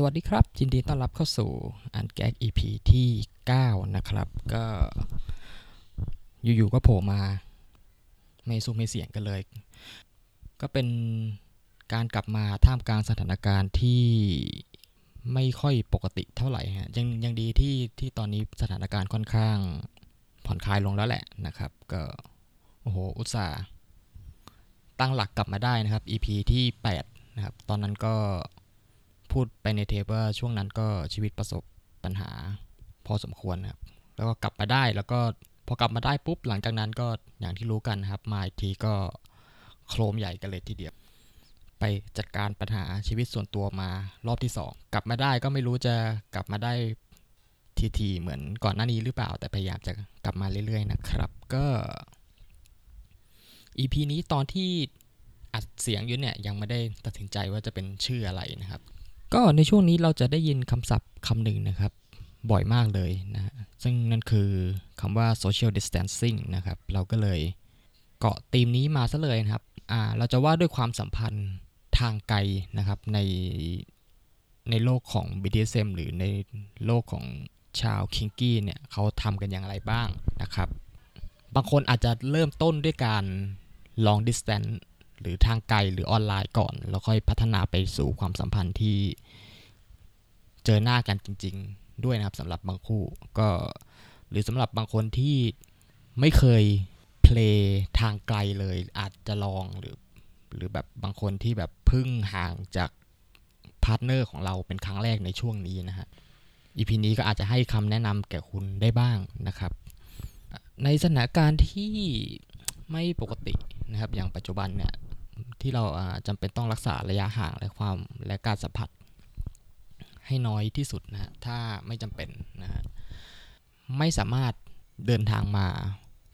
สวัสดีครับ ยินดีต้อนรับเข้าสู่อันแก๊ก EP ที่ 9 นะครับ ก็อยู่ๆก็โผล่มา ไม่สู้ไม่เสียงกันเลย ก็เป็นการกลับมาท่ามกลางสถานการณ์ที่ไม่ค่อยปกติเท่าไหร่ฮะยังยังดีที่ที่ตอนนี้สถานการณ์ค่อนข้าง ผ่อนคลายลงแล้วแหละนะครับ ก็โอ้โหอุตส่าห์ตั้งหลักกลับมาได้นะครับ EP ที่ 8 นะครับ ตอนนั้นก็ พูดไปในเทปว่าช่วงนั้นก็ชีวิตประสบปัญหาพอสมควรนะครับ แล้วก็กลับมาได้แล้วก็พอกลับมาได้ปุ๊บหลังจากนั้นก็อย่างที่รู้กันครับ มาอีกทีก็โครมใหญ่กันเลยทีเดียว ไปจัดการปัญหาชีวิตส่วนตัวมารอบที่ 2 กลับมาได้ก็ไม่รู้จะกลับมาได้ทีๆเหมือนก่อนหน้านี้หรือเปล่า แต่พยายามจะกลับมาเรื่อยๆนะครับก็ EP นี้ตอนที่อัดเสียงอยู่เนี่ยยังไม่ได้ตัดสินใจว่าจะเป็นชื่ออะไรนะครับ ก็ในช่วงนี้เราจะได้ยินคำศัพท์คำหนึ่งนะครับ บ่อยมากเลยนะ ซึ่งนั่นคือคำว่า social distancing นะครับ เราก็เลยเกาะธีมนี้มาซะเลยนะครับ อ่า เราจะว่าด้วยความสัมพันธ์ทางไกลนะครับในในโลกของ BDSM หรือในโลกของชาวคิงกี้เนี่ยเขาทำกันอย่างไรบ้างนะครับ บางคนอาจจะเริ่มต้นด้วยการ long distance หรือทางไกลหรือออนไลน์ก่อน แล้วค่อยพัฒนาไปสู่ความสัมพันธ์ที่เจอหน้ากันจริง ๆ ด้วยนะครับสำหรับบางคู่ก็หรือสำหรับบางคนที่ไม่เคยเพลย์ทางไกลเลยอาจจะลองหรือ หรือแบบบางคนที่แบบพึ่งห่างจากpartner ของเราเป็นครั้งแรกในช่วงนี้นะฮะ EP นี้ก็อาจจะให้คำแนะนำแก่คุณได้บ้างนะครับ ในสถานการณ์ที่ไม่ปกตินะครับ อย่างปัจจุบันเนี่ย ที่เราจำเป็นต้องรักษาระยะห่างและความและการสัมผัส ให้น้อยที่สุดนะฮะถ้าไม่จำเป็นนะฮะไม่สามารถเดินทางมา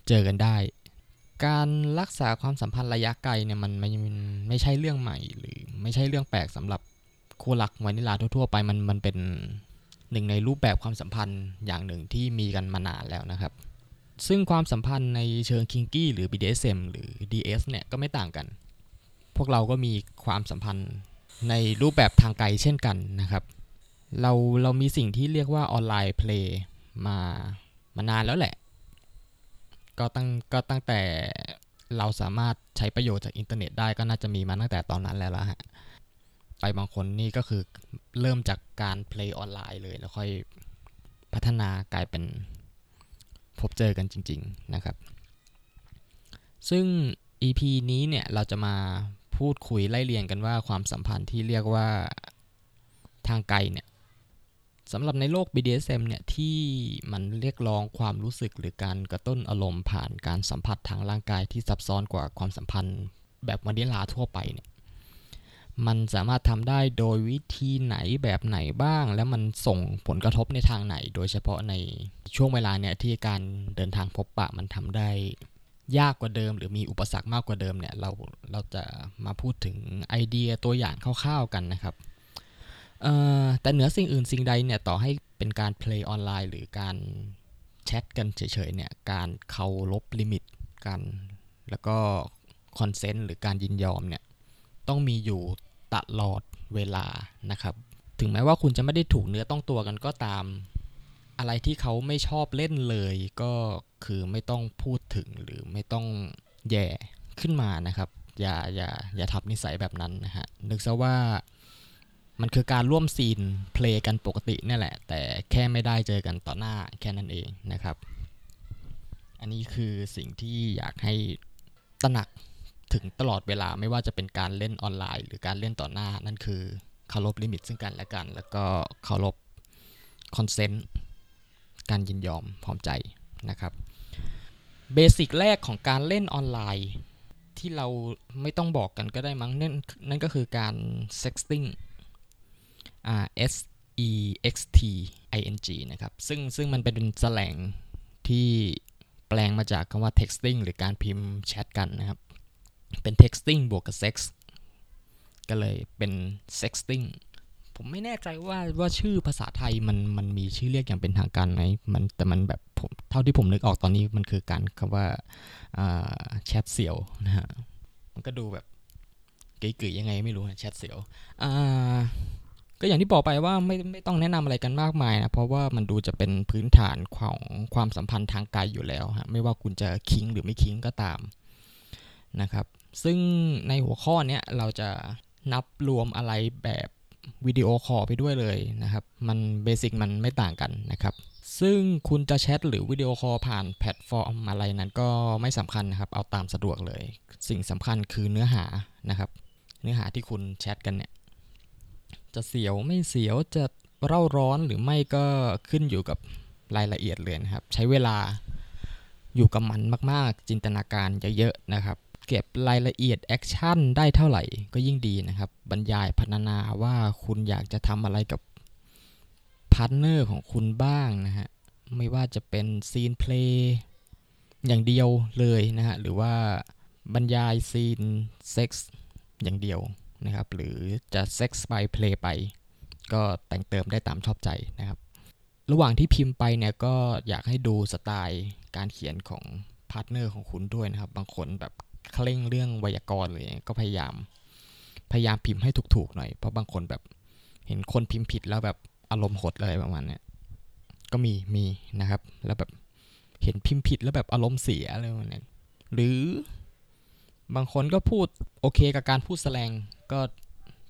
เจอกันได้ การรักษาความสัมพันธ์ระยะไกลเนี่ยมันไม่ไม่ใช่เรื่องใหม่ หรือไม่ใช่เรื่องแปลกสำหรับคู่รักวานิลาทั่วๆไปมันมันเป็นหนึ่งในรูปแบบความสัมพันธ์อย่างหนึ่งที่มีกันมานานแล้วนะครับ ซึ่งความสัมพันธ์ในเชิง kinky หรือ BDSM หรือ DS เนี่ยก็ไม่ต่างกัน พวกเราก็มีความสัมพันธ์ในรูปแบบทางไกลเช่นกันนะครับ เราเรามีสิ่งที่เรียกว่า online play มามานานแล้วแหละ ก็ตั้งก็ตั้งแต่เราสามารถใช้ประโยชน์จากอินเทอร์เน็ตได้ก็น่าจะมีมาตั้งแต่ตอนนั้นแล้วละฮะ ไปบางคนนี่ก็คือเริ่มจากการ play ออนไลน์เลยแล้วค่อยพัฒนากลายเป็นพบเจอกันจริง ๆนะครับ ซึ่ง EP นี้เนี่ยเราจะมา พูดคุยไล่เรียงกันว่าความสัมพันธ์ที่เรียกว่าทางไกลเนี่ยสำหรับในโลก BDSM เนี่ยที่มันเรียกร้องความรู้สึกหรือการกระตุ้นอารมณ์ผ่านการสัมผัสทางร่างกายที่ซับซ้อนกว่าความสัมพันธ์แบบวานิลาทั่วไปเนี่ยมันสามารถทำได้โดยวิธีไหนแบบไหนบ้าง แล้วมันส่งผลกระทบในทางไหน โดยเฉพาะในช่วงเวลาเนี่ยที่การเดินทางพบปะมันทำได้ ยากกว่าเดิม หรือมีอุปสรรคมากกว่าเดิมเนี่ยเราเราจะมาพูดถึงไอเดียตัวอย่างคร่าวๆกันนะครับแต่เหนือสิ่งอื่นสิ่งใดเนี่ยต่อให้เป็นการ play ออนไลน์ หรือการแชทกันเฉยๆเนี่ยการเคารพ limit กัน แล้วก็ consent หรือการยินยอมเนี่ยต้องมีอยู่ตลอดเวลานะครับ ถึงแม้ว่าคุณจะไม่ได้ถูกเนื้อต้องตัวกันก็ตาม อะไรที่เขาไม่ชอบเล่นเลย ก็ คือไม่ต้องพูดถึงหรือไม่ต้องแหย่ขึ้นมานะครับ อย่าอย่าอย่าทำนิสัยแบบนั้นนะฮะนึกซะว่ามันคือการร่วม scene play กันปกตินี่แหละ แต่แค่ไม่ได้เจอกันต่อหน้าแค่นั้นเองนะครับ อันนี้คือสิ่งที่อยากให้ตระหนักถึงตลอดเวลาไม่ว่าจะเป็นการเล่นออนไลน์ หรือการเล่นต่อหน้า นั่นคือเคารพ limit ซึ่งกันและกัน แล้วก็เคารพ consent การยินยอมพร้อมใจนะครับ เบสิกแรกของการเล่นออนไลน์ ที่เราไม่ต้องบอกกันก็ได้มั้งนั่นนั่นก็คือการ sexting S E X T I N G นะครับ ซึ่งซึ่งมันเป็นแสลงที่แปลงมาจากคำว่า texting หรือการพิมพ์แชทกันนะครับ เป็น texting บวกกับ sex ก็เลยเป็น sexting ผมไม่แน่ใจว่าว่าชื่อภาษาไทยมันมันมีชื่อเรียกอย่างเป็นทางการไหมมันแต่มันแบบผมเท่าที่ผมนึกออกตอนนี้มันคือการคำว่าแชทเสียวนะฮะมันก็ดูแบบเก๋ๆยังไงไม่รู้นะแชทเสียวก็อย่างที่บอกไปว่าไม่ไม่ต้องแนะนำอะไรกันมากมายนะเพราะว่ามันดูจะเป็นพื้นฐานของความสัมพันธ์ทางกายอยู่แล้วฮะไม่ว่าคุณจะคิงหรือไม่คิงก็ตามนะครับ ซึ่งในหัวข้อนี้เราจะนับรวมอะไรแบบ วิดีโอคอลไปด้วยเลยนะครับ มัน basic มันไม่ต่างกันนะครับ ซึ่งคุณจะแชทหรือวิดีโอคอลผ่านแพลตฟอร์มอะไรนั้นก็ไม่สำคัญนะครับ เอาตามสะดวกเลย สิ่งสำคัญคือเนื้อหานะครับ เนื้อหาที่คุณแชทกันเนี่ย จะเสียวไม่เสียวจะเร่าร้อนหรือไม่ก็ขึ้นอยู่กับรายละเอียดเลยนะครับ ใช้เวลาอยู่กับมันมาก ๆ จินตนาการเยอะๆนะครับ เก็บรายละเอียด action ได้เท่าไหร่ก็ยิ่งดีนะครับ บรรยายพรรณนาว่าคุณอยากจะทำอะไรกับ partner ของคุณบ้างนะฮะ ไม่ว่าจะเป็น scene play อย่างเดียวเลยนะฮะ หรือว่าบรรยาย scene เซ็กส์อย่างเดียวนะครับ หรือจะเซ็กส์ไป play ไป ก็แต่งเติมได้ตามชอบใจนะครับ ระหว่างที่พิมพ์ไปเนี่ยก็อยากให้ดูสไตล์การเขียนของpartner ของคุณด้วยนะครับ บางคนแบบ เคร่งเรื่องไวยากรณ์เลยก็พยายาม พยายามพิมพ์ให้ถูกๆหน่อย เพราะบางคนแบบ เห็นคนพิมพ์ผิดแล้วแบบอารมณ์หดอะไรประมาณเนี้ยก็มีมีนะครับ แล้วแบบเห็นพิมพ์ผิดแล้วแบบอารมณ์เสียอะไรประมาณนี้หรือบางคนก็พูดโอเคกับการพูดสแลงก็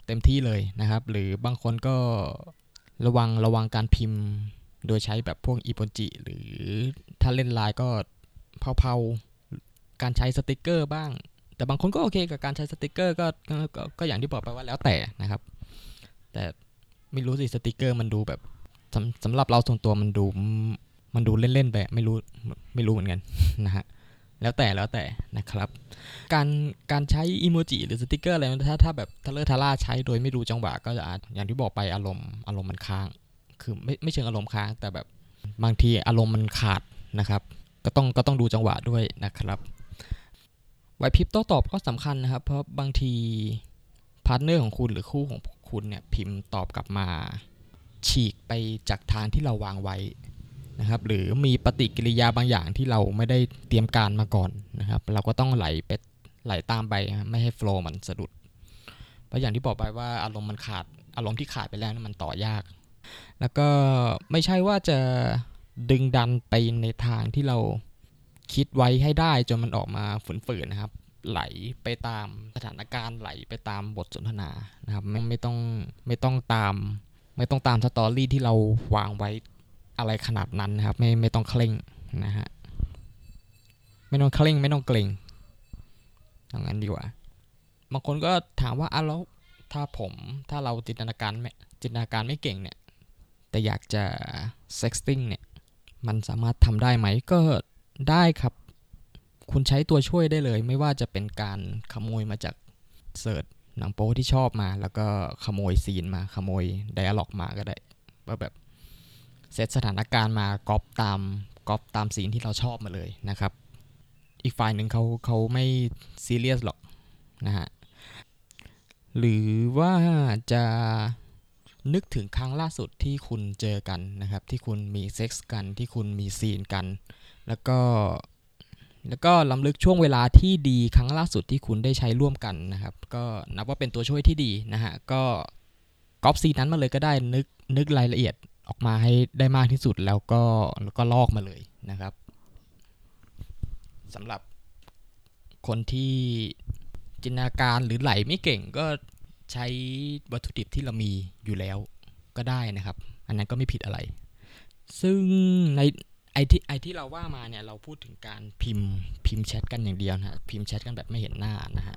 เต็มที่เลยนะครับ หรือบางคนก็ระวังระวังการพิมพ์ โดยใช้แบบพวกอีโมจิ หรือถ้าเล่นไลน์ก็เพลาๆ การใช้สติกเกอร์บ้าง แต่บางคนก็โอเคกับการใช้สติกเกอร์ก็ก็ก็อย่างที่บอกไปว่าแล้วแต่นะครับ แต่ไม่รู้สิสติกเกอร์มันดูแบบสำสำหรับเราส่วนตัวมันดูมันดูเล่นๆไปไม่รู้ไม่รู้เหมือนกันนะฮะแล้วแต่แล้วแต่นะครับ การการใช้อีโมจิหรือสติกเกอร์อะไรถ้าถ้าแบบทะเล่อทะล่าใช้โดยไม่รู้จังหวะก็จะอาจอย่างที่บอกไปอารมณ์อารมณ์มันค้าง คือไม่ไม่เชิงอารมณ์ค้าง แต่แบบบางทีอารมณ์มันขาดนะครับ ก็ต้องก็ต้องดูจังหวะด้วยนะครับ ไหวพริบโต้ตอบก็สำคัญนะครับ เพราะบางที partner ของคุณหรือคู่ของคุณเนี่ยพิมพ์ตอบกลับมา ฉีกไปจากทางที่เราวางไว้นะครับ หรือมีปฏิกิริยาบางอย่างที่เราไม่ได้เตรียมการมาก่อนนะครับ เราก็ต้องไหลไปไหลตามไปไม่ให้ flow มันสะดุด เพราะอย่างที่บอกไปว่าอารมณ์มันขาดอารมณ์ที่ขาดไปแล้วมันต่อยาก แล้วก็ไม่ใช่ว่าจะดึงดันไปในทางที่เรา คิดไว้ให้ได้จนมันออกมาฝืนๆนะครับ ไหลไปตามสถานการณ์ไหลไปตามบทสนทนานะครับไม่ไม่ต้องไม่ต้องตาม ไม่ต้องตามสตอรี่ที่เราวางไว้อะไรขนาดนั้นนะครับ ไม่ไม่ต้องเคร่งนะฮะไม่ต้องเคร่งไม่ต้องเกรงอย่างนั้นดีกว่าบางคนก็ถามว่าอะแล้วถ้าผมถ้าเราจินตนาการไม่จินตนาการไม่เก่งเนี่ยแต่อยากจะ sexting เนี่ยมันสามารถทำได้ไหมก็ ได้ครับ คุณใช้ตัวช่วยได้เลย ไม่ว่าจะเป็นการขโมยมาจาก search หนังโป๊ที่ชอบมา แล้วก็ขโมย scene มาขโมย dialogue มาก็ได้ว่าแบบเซตสถานการณ์มาก๊อปตามก๊อปตาม scene ที่เราชอบมาเลยนะครับ อีกฝ่ายหนึ่งเขาเขาไม่ซีเรียสหรอกนะฮะหรือว่าจะนึกถึงครั้งล่าสุดที่คุณเจอกันนะครับ ที่คุณมีเซ็กส์กันที่คุณมี scene กัน แล้วก็แล้วก็รำลึกช่วงเวลาที่ดีครั้งล่าสุดที่คุณได้ใช้ร่วมกันนะครับ ก็นับว่าเป็นตัวช่วยที่ดีนะฮะก็ก๊อป scene นั้นมาเลยก็ได้นึกนึกรายละเอียดออกมาให้ได้มากที่สุดแล้วก็แล้วก็ลอกมาเลยนะครับสำหรับคนที่จินตนาการหรือไหลไม่เก่งก็ใช้วัตถุดิบที่เรามีอยู่แล้วก็ได้นะครับ อันนั้นก็ไม่ผิดอะไร ซึ่งใน ไอที่ไอที่เราว่ามาเนี่ยเราพูดถึงการพิมพ์พิมพ์แชทกันอย่างเดียวนะพิมพ์แชทกันแบบไม่เห็นหน้านะฮะ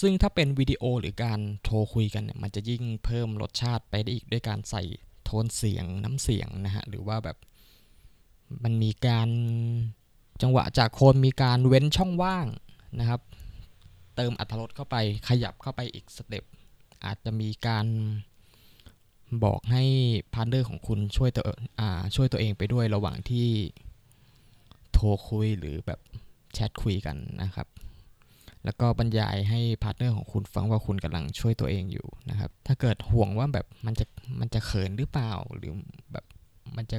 ซึ่งถ้าเป็นวิดีโอหรือการโทรคุยกันเนี่ยมันจะยิ่งเพิ่มรสชาติไปได้อีกด้วยการใส่โทนเสียงน้ำเสียงนะฮะหรือว่าแบบมันมีการจังหวะจะโคนมีการเว้นช่องว่างนะครับ เติมอรรถรสเข้าไปขยับเข้าไปอีก step อาจจะมีการ บอกให้ partner ของคุณช่วยตัวช่วยตัวเองไปด้วยระหว่างที่โทรคุยหรือแบบแชทคุยกันนะครับ แล้วก็บรรยายให้ partner ของคุณฟังว่าคุณกำลังช่วยตัวเองอยู่นะครับ ถ้าเกิดห่วงว่าแบบมันจะมันจะเขินหรือเปล่าหรือแบบมันจะ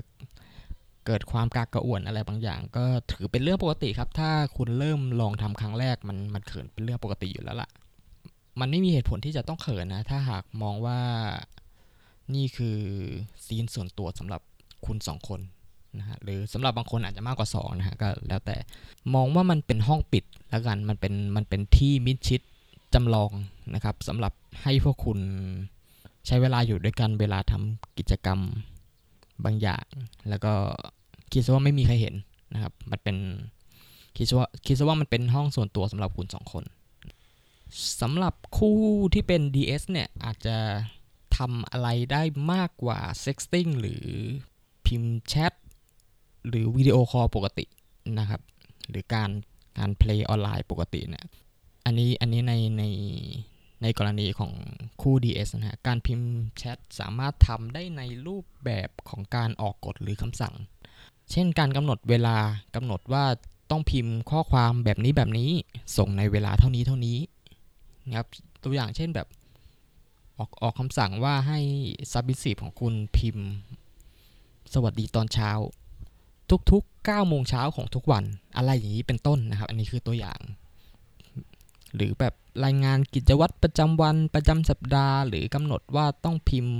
เกิดความกระอักกระอ่วนอะไรบางอย่าง ก็ถือเป็นเรื่องปกติครับ ถ้าคุณเริ่มลองทำครั้งแรกมันมันเขินเป็นเรื่องปกติอยู่แล้วล่ะ มันไม่มีเหตุผลที่จะต้องเขินนะ ถ้าหากมองว่า นี่คือ scene ส่วนตัวสำหรับคุณสองคนนะฮะหรือสำหรับบางคนอาจจะมากกว่า2นะฮะก็แล้วแต่มองว่ามันเป็นห้องปิดแล้วกันมันเป็นมันเป็นที่มิดชิดจำลองนะครับสำหรับให้พวกคุณใช้เวลาอยู่ด้วยกันเวลาทำกิจกรรมบางอย่าง แล้วก็คิดซะว่าไม่มีใครเห็นนะครับมันเป็นคิดซะว่าคิดซะว่ามันเป็นห้องส่วนตัวสำหรับคุณสองคนสำหรับคู่ที่เป็น DS เนี่ยอาจจะ ทำอะไรได้มากกว่า sexting หรือพิมพ์แชทหรือวิดีโอคอลปกตินะครับ หรือการการ play ออนไลน์ปกติเนี่ยอันนี้อันนี้ในในในกรณีของคู่ DS นะฮะ การพิมพ์แชทสามารถทำได้ในรูปแบบของการออกกฎหรือคำสั่ง เช่นการกำหนดเวลากำหนดว่าต้องพิมพ์ข้อความแบบนี้แบบนี้ส่งในเวลาเท่านี้เท่านี้นะครับตัวอย่างเช่นแบบ ออกออกคำสั่งว่าให้ซับบิสีของคุณพิมพ์ สวัสดีตอนเช้า ทุกๆ9โมงเช้าของทุกวันอะไรอย่างนี้เป็นต้นนะครับ อันนี้คือตัวอย่าง หรือแบบรายงานกิจวัตรประจำวันประจำสัปดาห์ หรือกำหนดว่าต้องพิมพ์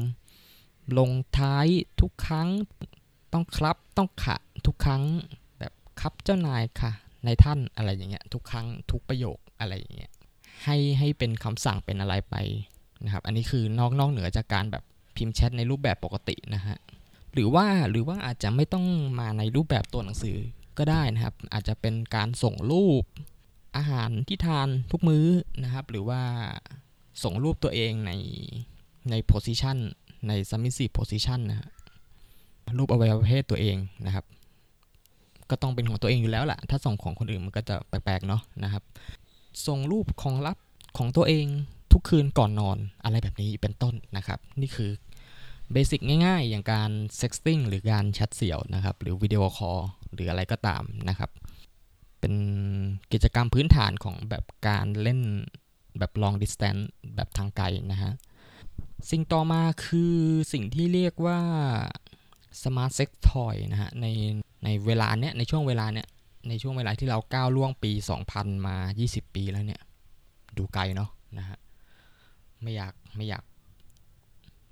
ลงท้ายทุกครั้งต้องครับต้องขะทุกครั้งแบบครับเจ้านายค่ะ ในท่านอะไรอย่างเงี้ยทุกครั้งทุกประโยคอะไรอย่างเงี้ยให้ให้เป็นคำสั่งเป็นอะไรไป นะครับอันนี้คือนอกนอกเหนือจากการแบบพิมพ์แชทในรูปแบบปกตินะฮะหรือว่าหรือว่าอาจจะไม่ต้องมาในรูปแบบตัวหนังสือก็ได้นะครับ อาจจะเป็นการส่งรูปอาหารที่ทานทุกมื้อนะครับ หรือว่าส่งรูปตัวเองในใน position ใน submissive position นะฮะรูปอวัยวะเพศตัวเองนะครับ ก็ต้องเป็นของตัวเองอยู่แล้วแหละถ้าส่งของคนอื่นมันก็จะแปลกๆเนาะนะครับ ส่งรูปของลับของตัวเอง ทุกคืนก่อนนอนอะไรแบบนี้เป็นต้นนะครับ นี่คือ basic ง่ายๆ อย่างการ sexting หรือการแชทเสียวนะครับ หรือวิดีโอคอลหรืออะไรก็ตามนะครับ เป็นกิจกรรมพื้นฐานของแบบการเล่นแบบ long distance แบบทางไกลนะฮะ สิ่งต่อมาคือสิ่งที่เรียกว่า smart sex toy นะฮะ ในในเวลาเนี้ยในช่วงเวลาเนี้ยในช่วงเวลาที่เราก้าวล่วงปี 2000 มา 20 ปีแล้วเนี่ย ดูไกลเนาะนะฮะ ไม่อยากไม่อยาก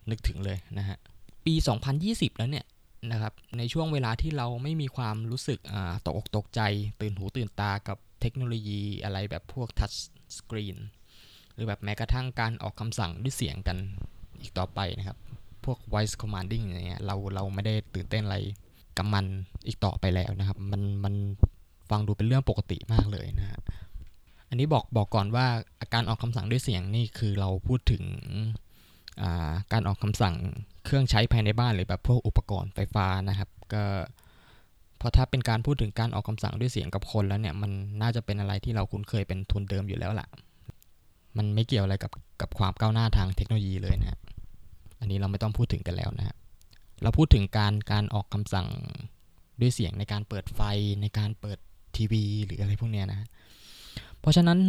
นึกถึงเลยนะฮะปี 2020 แล้วเนี่ยนะครับในช่วงเวลาที่เราไม่มีความรู้สึกตกอกตกใจ ตื่นหูตื่นตากับเทคโนโลยีอะไรแบบพวกทัชสกรีนหรือแบบแม้กระทั่งการออกคำสั่งด้วยเสียงกันอีกต่อไปนะครับ พวก voice commanding อย่างเงี้ยเราเราไม่ได้ตื่นเต้นอะไรกับมันอีกต่อไปแล้วนะครับ มันมันฟังดูเป็นเรื่องปกติมากเลยนะฮะ อันนี้บอกบอกก่อนว่าอาการออกคำสั่งด้วยเสียงนี่คือเราพูดถึงการออกคำสั่งเครื่องใช้ภายในบ้านหรือแบบพวกอุปกรณ์ไฟฟ้านะครับก็เพราะถ้าเป็นการพูดถึงการออกคำสั่งด้วยเสียงกับคนแล้วเนี่ยมันน่าจะเป็นอะไรที่เราคุ้นเคยเป็นทุนเดิมอยู่แล้วล่ะ มันไม่เกี่ยวอะไรกับกับความก้าวหน้าทางเทคโนโลยีเลยนะอันนี้เราไม่ต้องพูดถึงกันแล้วนะฮะเราพูดถึงการการออกคำสั่งด้วยเสียงในการเปิดไฟในการเปิดทีวี หรืออะไรพวกเนี้ยนะ เพราะฉะนั้น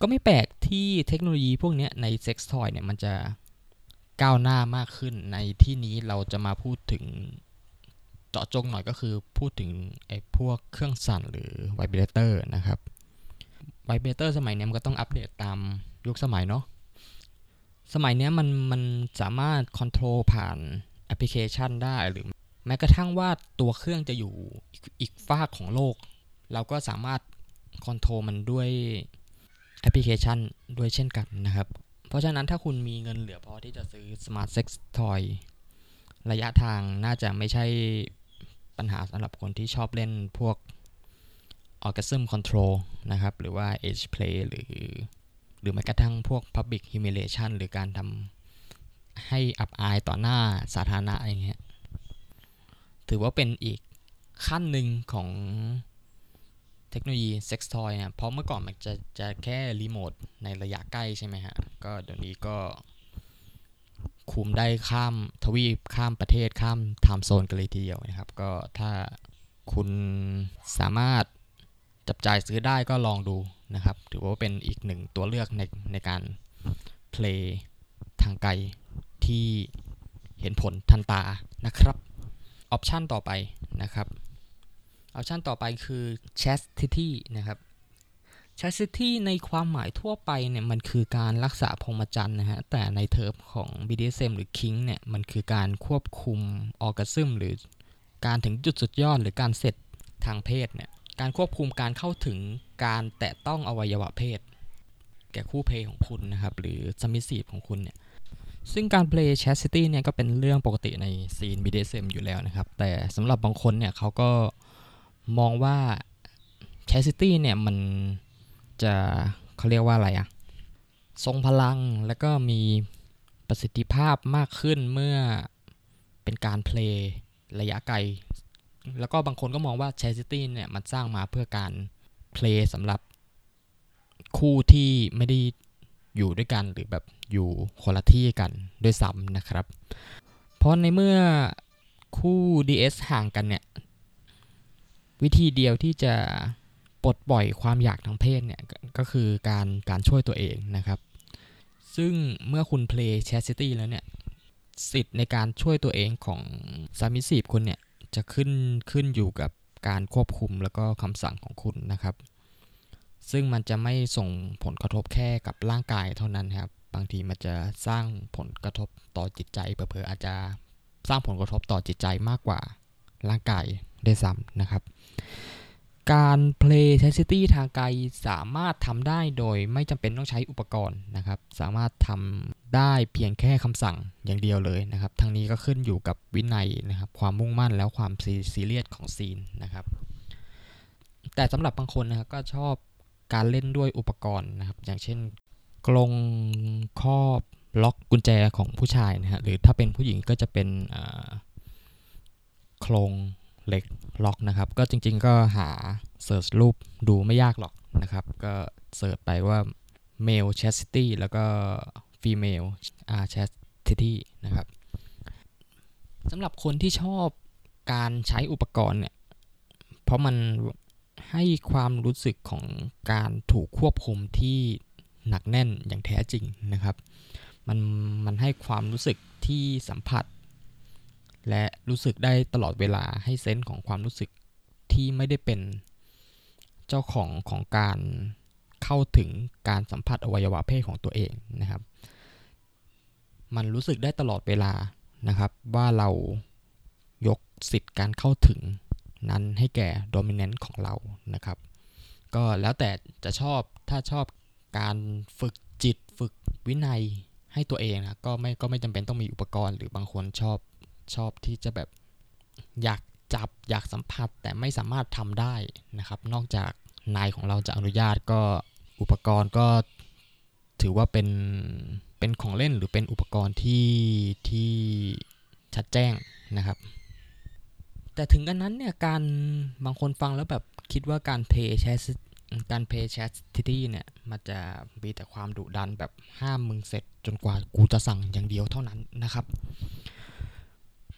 ก็ไม่แปลกที่เทคโนโลยีพวกนี้ในเซ็กซ์ทอยเนี่ยมันจะก้าวหน้ามากขึ้นในที่นี้เราจะมาพูดถึงเจาะจงหน่อยก็คือพูดถึงไอ้พวกเครื่องสั่นหรือ vibrator นะครับ vibrator สมัยนี้มันก็ต้องอัปเดตตามยุคสมัยเนาะสมัยนี้มันมันสามารถ control ผ่านแอปพลิเคชันได้หรือแม้กระทั่งว่าตัวเครื่องจะอยู่อีกฟากของโลก เราก็สามารถ control มันด้วยแอปพลิเคชันด้วยเช่นกันนะครับ เพราะฉะนั้นถ้าคุณมีเงินเหลือพอที่จะซื้อ Smart Sex Toy ระยะทางน่าจะไม่ใช่ปัญหาสำหรับคนที่ชอบเล่นพวก Orgasm Control นะครับ หรือว่า Age Play หรือ หรือแม้กระทั่งพวก Public Humiliation หรือการทำให้อับอายต่อหน้าสาธารณะอย่างเงี้ย ถือว่าเป็นอีกขั้นหนึ่งของ เทคโนโลยีเซ็กซ์ทอยเนี่ยเพราะเมื่อก่อนมันจะจะแค่รีโมทในระยะใกล้ใช่ไหมฮะ ก็เดี๋ยวนี้ก็คุมได้ข้ามทวีปข้ามประเทศข้าม time zone กันเลยทีเดียวนะครับ ก็ถ้าคุณสามารถจับจ่ายซื้อได้ก็ลองดูนะครับ ถือว่าเป็นอีกหนึ่งตัวเลือกในในการ play ทางไกลที่เห็นผลทันตานะครับ option ต่อไปนะครับ option ต่อไปคือ chastity นะครับ chastity ในความหมายทั่วไปเนี่ยมันคือการรักษาพรหมจรรย์นะฮะ แต่ในเทอมของ BDSM หรือ King เนี่ยมันคือการควบคุมออร์กซึมหรือการถึงจุดสุดยอดหรือการเสร็จทางเพศเนี่ย การควบคุมการเข้าถึงการแตะต้องอวัยวะเพศ แก่คู่เพลของคุณนะครับ หรือสมิสีของคุณเนี่ยซึ่งการ play chastity เนี่ยก็เป็นเรื่องปกติในซีน BDSM อยู่แล้วนะครับ แต่สำหรับบางคนเนี่ยเขาก็ มองว่า chastity เนี่ยมันจะเขาเรียกว่าอะไรอะทรงพลังแล้วก็มีประสิทธิภาพมากขึ้นเมื่อเป็นการเพลย์ระยะไกล แล้วก็บางคนก็มองว่า chastity เนี่ยมันสร้างมาเพื่อการเพลย์สำหรับคู่ที่ไม่ได้อยู่ด้วยกันหรือแบบอยู่คนละที่กันด้วยซ้ำนะครับ เพราะในเมื่อคู่ DS ห่างกันเนี่ย วิธีเดียวที่จะปลดปล่อยความอยากทางเพศเนี่ยก็คือการการช่วยตัวเองนะครับ ซึ่งเมื่อคุณ play chastity แล้วเนี่ยสิทธิ์ในการช่วยตัวเองของสามิสีบคุณเนี่ยจะขึ้นขึ้นอยู่กับการควบคุมแล้วก็คำสั่งของคุณนะครับ ซึ่งมันจะไม่ส่งผลกระทบแค่กับร่างกายเท่านั้นครับ บางทีมันจะสร้างผลกระทบต่อจิตใจเผลอๆอาจจะสร้างผลกระทบต่อจิตใจมากกว่าร่างกาย ได้ซ้ำนะครับ การ play chastity ทางไกลสามารถทำได้โดยไม่จำเป็นต้องใช้อุปกรณ์นะครับ สามารถทำได้เพียงแค่คำสั่งอย่างเดียวเลยนะครับ ทั้งนี้ก็ขึ้นอยู่กับวินัยนะครับ ความมุ่งมั่นแล้วความซีเรียสของซีนนะครับ แต่สำหรับบางคนนะครับก็ชอบการเล่นด้วยอุปกรณ์นะครับ อย่างเช่นกลงครอบล็อกกุญแจของผู้ชายนะฮะหรือถ้าเป็นผู้หญิงก็จะเป็นโครง เหล็กล็อกนะครับ ก็จริง ๆ ก็หาเสิร์ชรูปดูไม่ยากหรอกนะครับ ก็เสิร์ชไปว่า male chastity แล้วก็ female chastity นะครับสำหรับคนที่ชอบการใช้อุปกรณ์เนี่ย เพราะมันให้ความรู้สึกของการถูกควบคุมที่หนักแน่นอย่างแท้จริงนะครับ มันมันให้ความรู้สึกที่สัมผัส และรู้สึกได้ตลอดเวลาให้เซนส์ของความรู้สึกที่ไม่ได้เป็นเจ้าของของการเข้าถึงการสัมผัสอวัยวะเพศของตัวเองนะครับ มันรู้สึกได้ตลอดเวลานะครับ ว่าเรายกสิทธิ์การเข้าถึงนั้นให้แก่โดมิเนนต์ของเรานะครับ ก็แล้วแต่จะชอบถ้าชอบการฝึกจิตฝึกวินัยให้ตัวเองนะก็ไม่ก็ไม่จำเป็นต้องมีอุปกรณ์ หรือบางคนชอบ ชอบที่จะแบบอยากจับอยากสัมผัสแต่ไม่สามารถทำได้นะครับ นอกจากนายของเราจะอนุญาตก็อุปกรณ์ก็ถือว่าเป็นเป็นของเล่นหรือเป็นอุปกรณ์ที่ที่ชัดแจ้งนะครับ แต่ถึงกระนั้นเนี่ยการบางคนฟังแล้วแบบคิดว่าการ play chas การ play chastity เนี่ยมันจะมีแต่ความดุดันแบบห้ามมึงเสร็จจนกว่ากูจะสั่งอย่างเดียวเท่านั้นนะครับ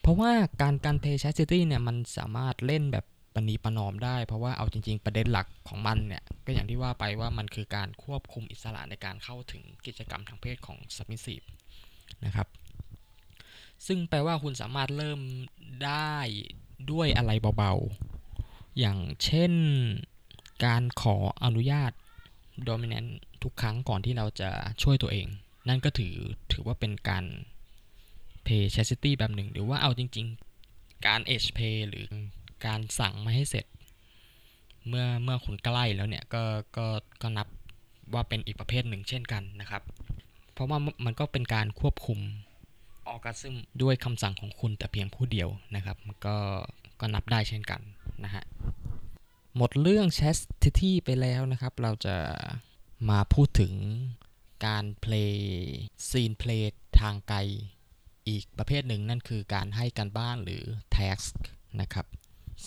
เพราะว่าการการ play chastity เนี่ยมันสามารถเล่นแบบปณีประนอมได้ เพราะว่าเอาจริง ๆ ประเด็นหลักของมันเนี่ย ก็อย่างที่ว่าไปว่ามันคือการควบคุมอิสระในการเข้าถึงกิจกรรมทางเพศของซับมิสีนะครับ ซึ่งแปลว่าคุณสามารถเริ่มได้ด้วยอะไรเบาๆ อย่างเช่นการขออนุญาตโดมิเนนทุกครั้งก่อนที่เราจะช่วยตัวเอง นั่นก็ถือถือว่าเป็นการ pay chastity แบบหนึ่ง หรือว่าเอาจริง ๆ การ age pay หรือการสั่งมาให้เสร็จ เมื่อเมื่อคุณใกล้แล้วเนี่ยก็ก็ก็นับว่าเป็นอีกประเภทหนึ่งเช่นกันนะครับ เพราะว่ามันก็เป็นการควบคุมออกาซึมด้วยคำสั่งของคุณแต่เพียงผู้เดียวนะครับก็ก็นับได้เช่นกันนะฮะหมดเรื่อง chastity ไปแล้วนะครับ เราจะมาพูดถึงการ play scene play ทางไกล อีกประเภทหนึ่งนั่นคือการให้กันบ้านหรือ task นะครับ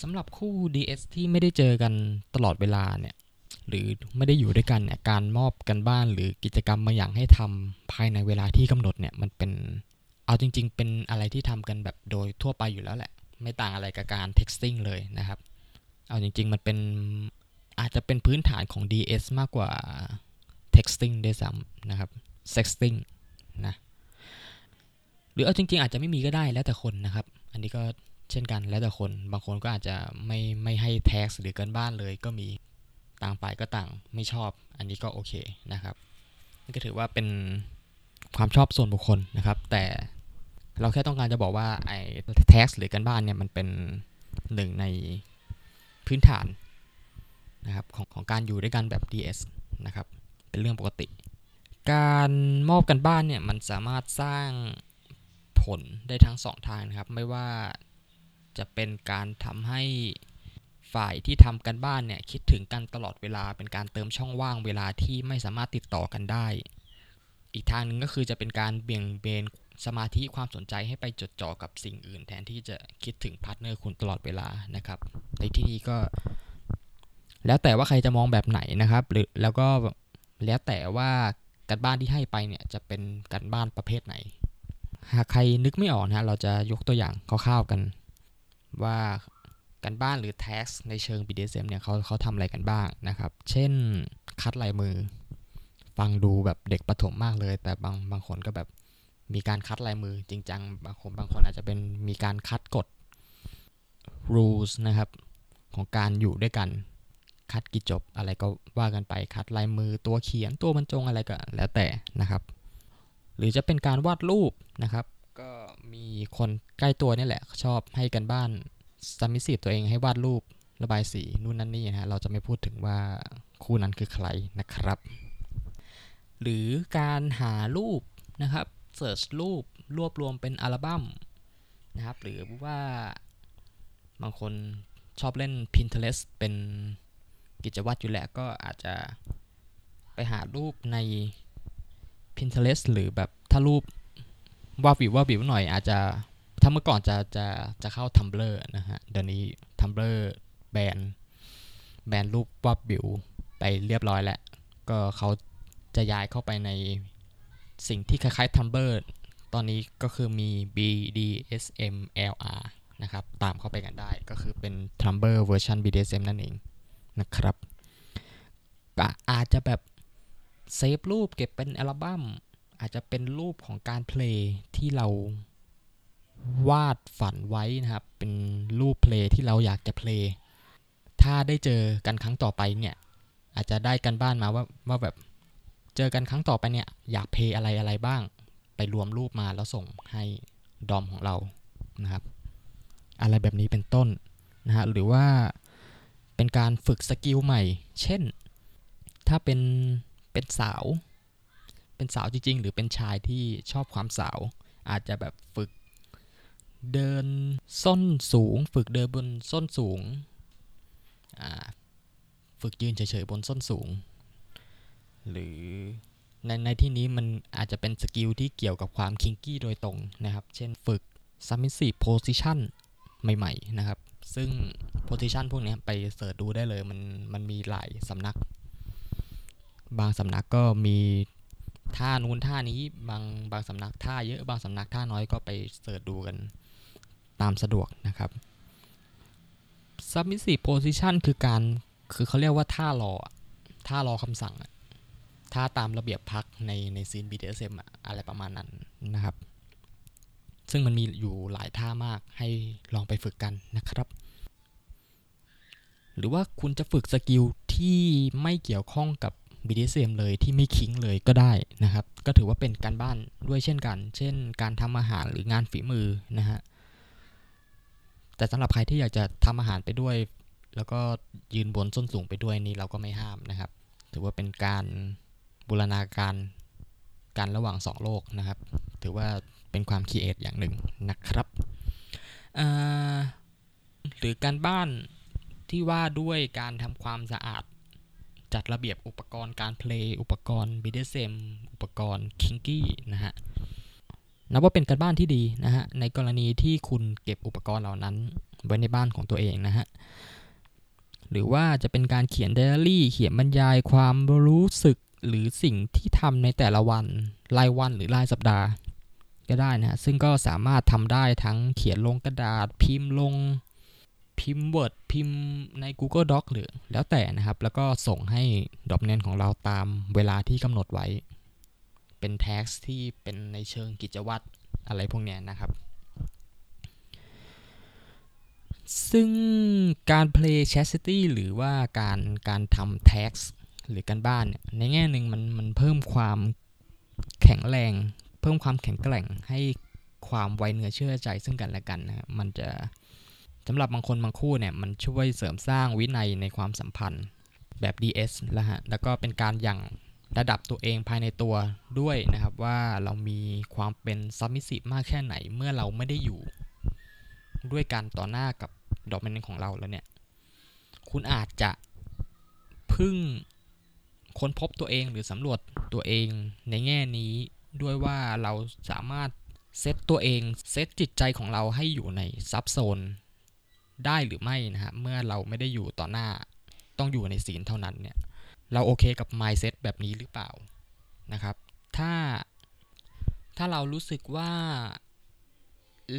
สำหรับคู่ DS ที่ไม่ได้เจอกันตลอดเวลาเนี่ยหรือไม่ได้อยู่ด้วยกันเนี่ยการมอบกันบ้านหรือกิจกรรมบางอย่างให้ทำภายในเวลาที่กำหนดเนี่ยมันเป็นเอาจริง ๆ เป็นอะไรที่ทำกันแบบโดยทั่วไปอยู่แล้วแหละ ไม่ต่างอะไรกับการ texting เลยนะครับ เอาจริง ๆ มันเป็นอาจจะเป็นพื้นฐานของ DS มากกว่า texting ด้วยซ้ำนะครับ sexting นะ รือเอาจริงๆอาจจะไม่มีก็ได้แล้วแต่คนนะครับ อันนี้ก็เช่นกันแล้วแต่คน บางคนก็อาจจะไม่ไม่ให้แท็กหรือกันบ้านเลยก็มีต่างฝ่ายก็ต่างไม่ชอบ อันนี้ก็โอเคนะครับนี่ก็ถือว่าเป็นความชอบส่วนบุคคลนะครับ แต่เราแค่ต้องการจะบอกว่าไอ้ task หรือการบ้านเนี่ยมันเป็นหนึ่งในพื้นฐานนะครับของของการอยู่ด้วยกันแบบ DS นะครับเป็นเรื่องปกติ การมอบกันบ้านเนี่ยมันสามารถสร้าง ผลได้ทั้งสองทางนะครับ ไม่ว่าจะเป็นการทำให้ฝ่ายที่ทำกันบ้านเนี่ยคิดถึงกันตลอดเวลาเป็นการเติมช่องว่างเวลาที่ไม่สามารถติดต่อกันได้ อีกทางหนึ่งก็คือจะเป็นการเบี่ยงเบนสมาธิความสนใจให้ไปจดจ่อกับสิ่งอื่น แทนที่จะคิดถึง partner คุณตลอดเวลานะครับ ในที่นี้ก็ แล้วแต่ว่าใครจะมองแบบไหนนะครับ หรือแล้วก็แล้วแต่ว่าการบ้านที่ให้ไปเนี่ยจะเป็นการบ้านประเภทไหน หากใครนึกไม่ออกนะ เราจะยกตัวอย่างคร่าวๆกัน ว่าการบ้านหรือ task ในเชิง BDSM เนี่ยเขาเขาทำอะไรกันบ้างนะครับ เช่นคัดลายมือ ฟังดูแบบเด็กประถมมากเลย แต่บางบางคนก็แบบมีการคัดลายมือจริงจังบางคนบางคนอาจจะเป็นมีการคัดกฎ rules นะครับ ของการอยู่ด้วยกัน คัดกี่จบอะไรก็ว่ากันไปคัดลายมือตัวเขียนตัวบรรจงอะไรก็แล้วแต่นะครับ หรือจะเป็นการวาดรูปนะครับ ก็มีคนใกล้ตัวนี่แหละ ชอบให้กันบ้านซัมมิสีตัวเองให้วาดรูประบายสีนู่นนั่นนี่นะฮะเราจะไม่พูดถึงว่าคู่นั้นคือใครนะครับ หรือการหารูปนะครับเสิร์ชรูปรวบรวมเป็นอัลบั้มนะครับ หรือว่าบางคนชอบเล่น Pinterest เป็นกิจวัตรอยู่แล้วก็อาจจะไปหารูปใน Pinterest หรือแบบถ้ารูปว่าวิวว่าวิวหน่อยอาจจะถ้าเมื่อก่อนจะจะจะเข้า Tumblr นะฮะ เดี๋ยวนี้ Tumblr แบนแบนรูปว่าวิวไปเรียบร้อยแล้ว ก็เขาจะย้ายเข้าไปในสิ่งที่คล้ายๆ Tumblr ตอนนี้ก็คือมี BDSMLR นะครับ ตามเข้าไปกันได้ ก็คือเป็น Tumblr เวอร์ชัน BDSM นั่นเองนะครับ อาจจะแบบ เซฟรูปเก็บเป็นอัลบั้มอาจจะเป็นรูปของการเพลงที่เราวาดฝันไว้นะครับ เป็นรูปเพลงที่เราอยากจะเพลงถ้าได้เจอกันครั้งต่อไปเนี่ย อาจจะได้กันบ้านมาว่าว่าแบบเจอกันครั้งต่อไปเนี่ย อยากเพลอะไรอะไรบ้าง ไปรวมรูปมาแล้วส่งให้ดอมของเรานะครับ อะไรแบบนี้เป็นต้นนะฮะหรือว่าเป็นการฝึกสกิลใหม่ เช่น ถ้าเป็น เป็นสาว เป็นสาวจริง ๆ หรือเป็นชายที่ชอบความสาว อาจจะแบบฝึก เดินส้นสูง ฝึกเดินบนส้นสูง ฝึกยืนเฉยๆบนส้นสูง หรือในในที่นี้มันอาจจะเป็น skill ที่เกี่ยวกับความ kinky โดยตรงนะครับ เช่นฝึก submissive position ใหม่ ๆ นะครับ ซึ่ง position พวกนี้ไป search ดูได้เลย มันมันมีหลายสำนัก บางสำนักก็มีท่านู้นท่านี้บางบางสำนักท่าเยอะบางสำนักท่าน้อยก็ไปเสิร์ชดูกันตามสะดวกนะครับ submissive position คือการคือเขาเรียกว่าท่ารอท่ารอคำสั่งท่าตามระเบียบพักในในซีน BDSM อะไรประมาณนั้นนะครับ ซึ่งมันมีอยู่หลายท่ามากให้ลองไปฝึกกันนะครับ หรือว่าคุณจะฝึกสกิลที่ไม่เกี่ยวข้องกับ BDSM เลยที่ไม่คิงเลยก็ได้นะครับ ก็ถือว่าเป็นการบ้านด้วยเช่นกัน เช่น การทำอาหารหรืองานฝีมือนะฮะแต่สำหรับใครที่อยากจะทำอาหารไปด้วย แล้วก็ยืนบนส้นสูงไปด้วยนี่เราก็ไม่ห้ามนะครับ ถือว่าเป็นการบูรณาการการระหว่างสองโลกนะครับ ถือว่าเป็นความ create อย่างหนึ่งนะครับหรือการบ้านที่ว่าด้วยการทำความสะอาด จัดระเบียบอุปกรณ์การ play อุปกรณ์ BDSM อุปกรณ์ kinky นะฮะนับว่าเป็นการบ้านที่ดีนะฮะในกรณีที่คุณเก็บอุปกรณ์เหล่านั้น ไว้ในบ้านของตัวเองนะฮะหรือว่าจะเป็นการเขียนไดอารี่เขียนบรรยายความรู้สึกหรือสิ่งที่ทำในแต่ละวันรายวันหรือรายสัปดาห์ ก็ได้นะซึ่งก็สามารถทำได้ทั้งเขียนลงกระดาษพิมพ์ลง พิมพ์ Word พิมพ์ใน Google Doc หรือแล้วแต่นะครับ แล้วก็ส่งให้ดอบเนนของเราตามเวลาที่กำหนดไว้ เป็นแท็กที่เป็นในเชิงกิจวัตรอะไรพวกนี้นะครับ ซึ่งการ play chastity หรือว่าการการทำ task หรือการบ้านเนี่ยในแง่หนึ่งมันมันเพิ่มความแข็งแรง เพิ่มความแข็งแกร่งให้ความไว้เนื้อเชื่อใจซึ่งกันและกันนะมันจะ สำหรับบางคนบางคู่เนี่ยมันช่วยเสริมสร้างวินัยในความสัมพันธ์แบบ DS แล้วฮะแล้วก็เป็นการยกระดับตัวเองภายในตัวด้วยนะครับว่าเรามีความเป็น submissive มากแค่ไหนเมื่อเราไม่ได้อยู่ ด้วยกันต่อหน้ากับดอกเมนของเราแล้วเนี่ย คุณอาจจะพึ่งค้นพบตัวเองหรือสำรวจตัวเองในแง่นี้ด้วยว่าเราสามารถเซตตัวเองเซตจิตใจของเราให้อยู่ในซับโซน ได้หรือไม่นะฮะเมื่อเราไม่ได้อยู่ต่อหน้าต้องอยู่ในศีลเท่านั้นเนี่ยเราโอเคกับ mindset แบบนี้หรือเปล่านะครับ ถ้าถ้าเรารู้สึกว่า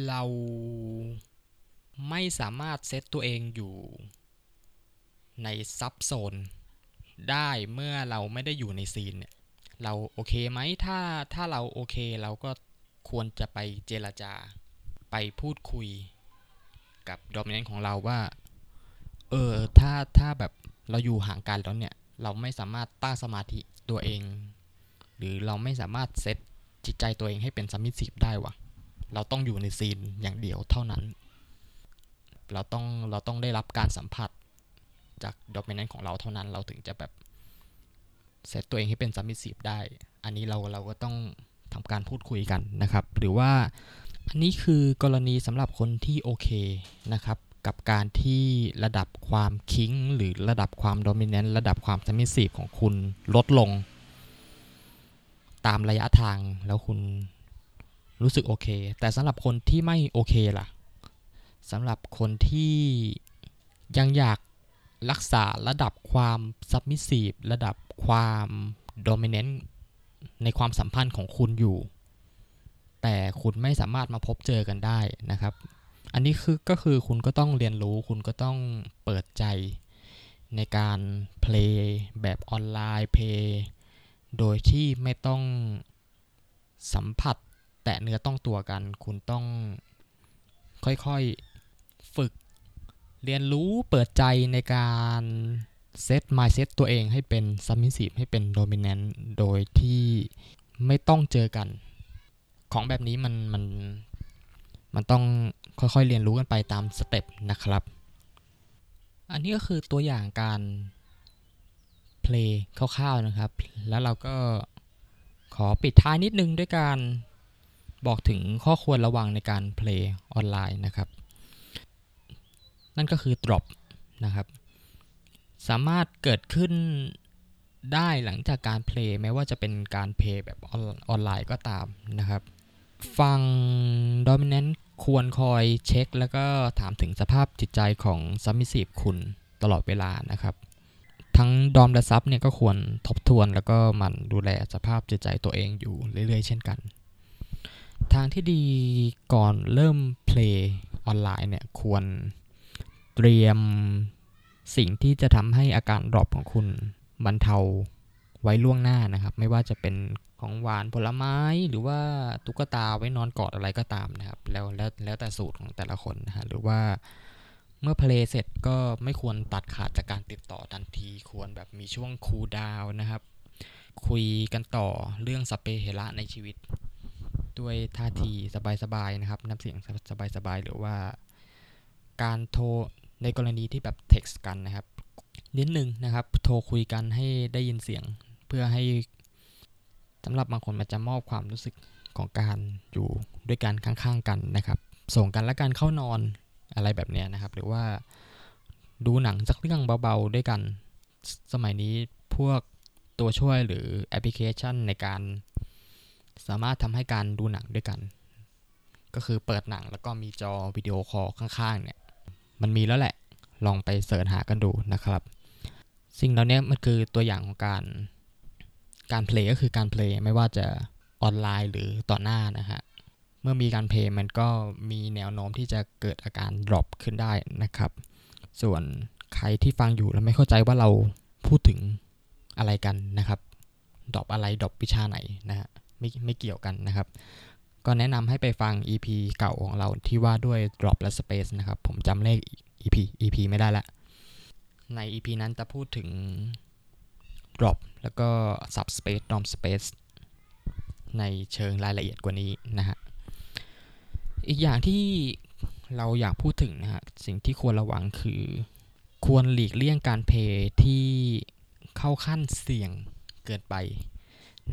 เราไม่สามารถเซตตัวเองอยู่ในซับโซนได้เมื่อเราไม่ได้อยู่ในซีนเนี่ยเราโอเคไหมถ้าถ้าเราโอเคเราก็ควรจะไปเจรจาไปพูดคุย กับดอมเนนของเราว่า เออ ถ้าถ้าแบบเราอยู่ห่างกันแล้วเนี่ย เราไม่สามารถตั้งสมาธิตัวเอง หรือเราไม่สามารถเซตจิตใจตัวเองให้เป็นสมิธิบได้วะเราต้องอยู่ในซีนอย่างเดียวเท่านั้น เราต้องเราต้องได้รับการสัมผัสจากดอมเนนของเราเท่านั้น เราถึงจะแบบเซตตัวเองให้เป็นสมิธิบได้ อันนี้เราเราก็ต้องทำการพูดคุยกันนะครับ หรือว่า อันนี้คือกรณีสำหรับคนที่โอเคนะครับกับการที่ระดับความคิงหรือระดับความโดมิเนนต์ระดับความสมิสีของคุณลดลง ตามระยะทางแล้วคุณรู้สึกโอเค แต่สำหรับคนที่ไม่โอเคล่ะสำหรับคนที่ยังอยากรักษาระดับความซับมิสีฟระดับความโดมิเนนต์ในความสัมพันธ์ของคุณอยู่ แต่คุณไม่สามารถมาพบเจอกันได้นะครับ อันนี้คือก็คือคุณก็ต้องเรียนรู้ คุณก็ต้องเปิดใจในการ play แบบ online play โดยที่ไม่ต้องสัมผัสแตะเนื้อต้องตัวกัน คุณต้องค่อยๆฝึก เรียนรู้เปิดใจในการ set mindset ตัวเองให้เป็น submissive ให้เป็น dominant โดยที่ไม่ต้องเจอกัน ของแบบนี้มันมันมันต้องค่อยๆเรียนรู้กันไปตามสเต็ปนะครับ อันนี้ก็คือตัวอย่างการเพลงคร่าวๆนะครับ แล้วเราก็ขอปิดท้ายนิดนึงด้วยการบอกถึงข้อควรระวังในการเพลงออนไลน์นะครับ นั่นก็คือ drop นะครับ สามารถเกิดขึ้นได้หลังจากการเพลงแม้ว่าจะเป็นการเพลงแบบออนไลน์ก็ตามนะครับ ฝั่ง Dominant ควรคอยเช็ค แล้วก็ถามถึงสภาพจิตใจของ Submissive คุณตลอดเวลานะครับ ทั้ง dom และ sub เนี่ยก็ควรทบทวนแล้วก็หมั่นดูแลสภาพจิตใจตัวเองอยู่เรื่อยๆ เช่นกัน ทางที่ดีก่อนเริ่ม play ออนไลน์เนี่ยควรเตรียมสิ่งที่จะทำให้อาการ drop ของคุณบรรเทาไว้ล่วงหน้านะครับ ไม่ว่าจะเป็น ของหวานผลไม้หรือว่าตุ๊กตาไว้นอนกอดอะไรก็ตามนะครับ แล้วแล้วแล้วแต่สูตรของแต่ละคนนะฮะหรือว่าเมื่อเพลย์เสร็จก็ไม่ควรตัดขาดจากการติดต่อทันที ควรแบบมีช่วงคูลดาวนะครับ คุยกันต่อเรื่องสเปเฮระในชีวิต ด้วยท่าทีสบายๆนะครับน้ำเสียงสบายๆหรือว่า การโทรในกรณีที่แบบเท็กซ์กันนะครับนิดนึงนะครับ โทรคุยกันให้ได้ยินเสียง เพื่อให้ สำหรับบางคนมันจะมอบความรู้สึกของการอยู่ด้วยกันข้างๆกันนะครับ ส่งกันและกันเข้านอนอะไรแบบนี้นะครับ หรือว่าดูหนังสักเรื่องเบาๆด้วยกัน สมัยนี้พวกตัวช่วยหรือแอปพลิเคชันในการ สามารถทำให้การดูหนังด้วยกัน ก็คือเปิดหนังแล้วก็มีจอวิดีโอคอลข้างๆเนี่ย มันมีแล้วแหละ ลองไป search หากันดูนะครับ สิ่งเหล่านี้มันคือตัวอย่างของการ การ play ก็คือการ play ไม่ว่าจะออนไลน์หรือต่อหน้านะฮะ เมื่อมีการ play มันก็มีแนวโน้มที่จะเกิดอาการ drop ขึ้นได้นะครับ ส่วนใครที่ฟังอยู่แล้วไม่เข้าใจว่าเราพูดถึงอะไรกันนะครับ drop อะไร drop วิชาไหนนะฮะไม่ไม่เกี่ยวกันนะครับ ก็แนะนำให้ไปฟัง EP เก่าของเราที่ว่าด้วย drop และ space นะครับ ผมจำเลข EP EP ไม่ได้ละ ใน EP นั้นจะพูดถึง drop แล้วก็ subspace dom space ในเชิงรายละเอียดกว่านี้นะฮะ อีกอย่างที่เราอยากพูดถึงนะฮะ สิ่งที่ควรระวังคือ ควรหลีกเลี่ยงการเพย์ที่เข้าขั้นเสี่ยงเกินไป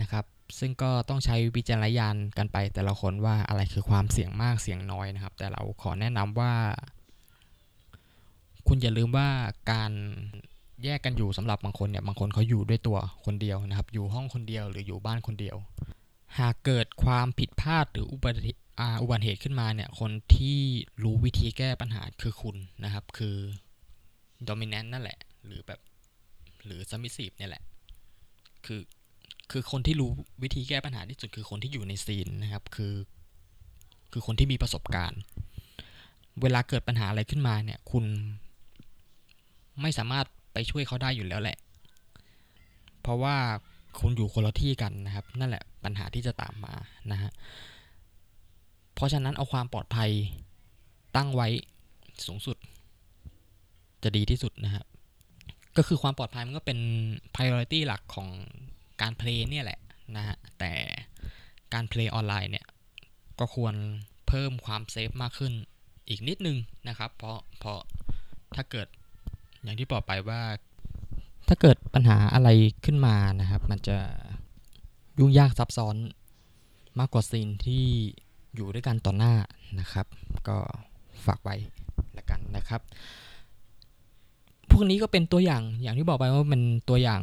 นะครับ ซึ่งก็ต้องใช้วิจารณญาณกันไป แต่ละคนว่าอะไรคือความเสี่ยงมากเสี่ยงน้อยนะครับ แต่เราขอแนะนำว่า คุณอย่าลืมว่าการ แยกกันอยู่สำหรับบางคนเนี่ยบางคนเขาอยู่ด้วยตัวคนเดียวนะครับ อยู่ห้องคนเดียวหรืออยู่บ้านคนเดียว หากเกิดความผิดพลาดหรืออุบัติอุบัติเหตุขึ้นมาเนี่ยคนที่รู้วิธีแก้ปัญหาคือคุณนะครับ คือ dominant นั่นแหละ หรือแบบหรือ submissive เนี่ยแหละ คือคือคนที่รู้วิธีแก้ปัญหาที่สุดคือคนที่อยู่ในซีนนะครับ คือคือคนที่มีประสบการณ์ เวลาเกิดปัญหาอะไรขึ้นมาเนี่ย คุณไม่สามารถ ไปช่วยเขาได้อยู่แล้วแหละ เพราะว่าคุณอยู่คนละที่กันนะครับ นั่นแหละปัญหาที่จะตามมานะฮะเพราะฉะนั้นเอาความปลอดภัยตั้งไว้สูงสุด จะดีที่สุดนะครับ ก็คือความปลอดภัยมันก็เป็น priority หลักของการเพลย์เนี่ยแหละนะฮะแต่การเพลย์ออนไลน์เนี่ยก็ควรเพิ่มความเซฟมากขึ้นอีกนิดนึงนะครับ เพราะเพราะถ้าเกิด อย่างที่บอกไปว่า ถ้าเกิดปัญหาอะไรขึ้นมานะครับ มันจะยุ่งยากซับซ้อนมากกว่าซีนที่อยู่ด้วยกันต่อหน้านะครับ ก็ฝากไว้ละกันนะครับ พวกนี้ก็เป็นตัวอย่างอย่างที่บอกไปว่าเป็นตัวอย่าง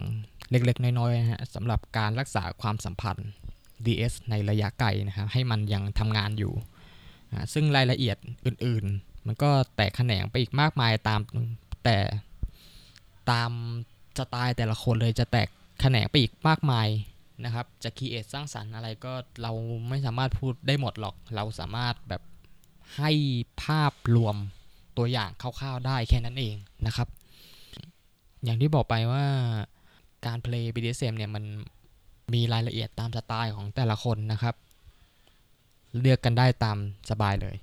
เล็กๆ น้อยๆนะฮะสำหรับการรักษาความสัมพันธ์ DS ในระยะไกลนะครับให้มันยังทำงานอยู่ ซึ่งรายละเอียดอื่นๆ มันก็แตกแขนงไปอีกมากมายตามแต่ ตามสไตล์แต่ละคนเลยจะแตกแขนงไปอีกมากมายนะครับ จะ create สร้างสรรค์อะไรก็เราไม่สามารถพูดได้หมดหรอก เราสามารถแบบให้ภาพรวมตัวอย่างคร่าวๆได้แค่นั้นเองนะครับ อย่างที่บอกไปว่าการเพลย์ BDSM เนี่ยมันมีรายละเอียดตามสไตล์ของแต่ละคนนะครับ เลือกกันได้ตามสบายเลย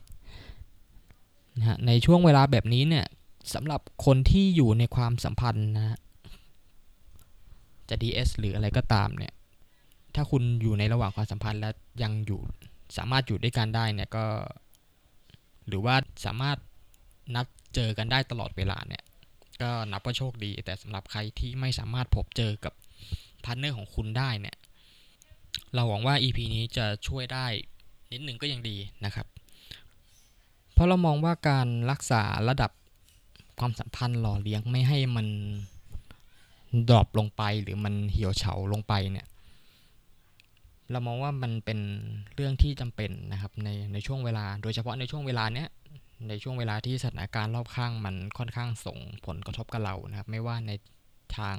นะฮะในช่วงเวลาแบบนี้เนี่ย สำหรับคนที่อยู่ในความสัมพันธ์นะจะ DS หรืออะไรก็ตามเนี่ย ถ้าคุณอยู่ในระหว่างความสัมพันธ์และยังอยู่สามารถอยู่ด้วยกันได้เนี่ยก็ หรือว่าสามารถนัดเจอกันได้ตลอดเวลาเนี่ย ก็นับว่าโชคดี แต่สำหรับใครที่ไม่สามารถพบเจอกับ partner ของคุณได้เนี่ย เราหวังว่า EP นี้จะช่วยได้นิดหนึ่งก็ยังดีนะครับ เพราะเรามองว่าการรักษาระดับ ความสัมพันธ์หล่อเลี้ยงไม่ให้มันดรอปลงไปหรือมันเหี่ยวเฉาลงไปเนี่ย เรามองว่ามันเป็นเรื่องที่จำเป็นนะครับในในช่วงเวลา โดยเฉพาะในช่วงเวลาเนี้ยในช่วงเวลาที่สถานการณ์รอบข้างมันค่อนข้างส่งผลกระทบกับเรานะครับ ไม่ว่าในทาง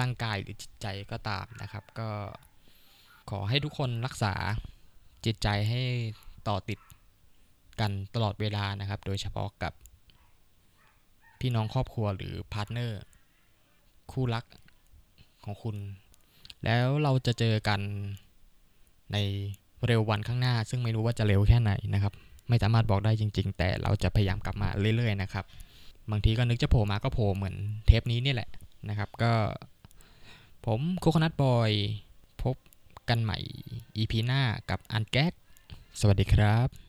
ร่างกายหรือจิตใจก็ตามนะครับ ก็ขอให้ทุกคนรักษาจิตใจให้ต่อติดกันตลอดเวลานะครับ โดยเฉพาะกับ พี่น้องครอบครัวหรือ partner คู่รักของคุณ แล้วเราจะเจอกันในเร็ววันข้างหน้า ซึ่งไม่รู้ว่าจะเร็วแค่ไหนนะครับ ไม่สามารถบอกได้จริง ๆ แต่เราจะพยายามกลับมาเรื่อยๆนะครับ บางทีก็นึกจะโผล่มาก็โผล่เหมือนเทปนี้นี่แหละนะครับ ก็ผมโคคนัทบอยพบกันใหม่ EP หน้ากับอันแก๊กสวัสดีครับ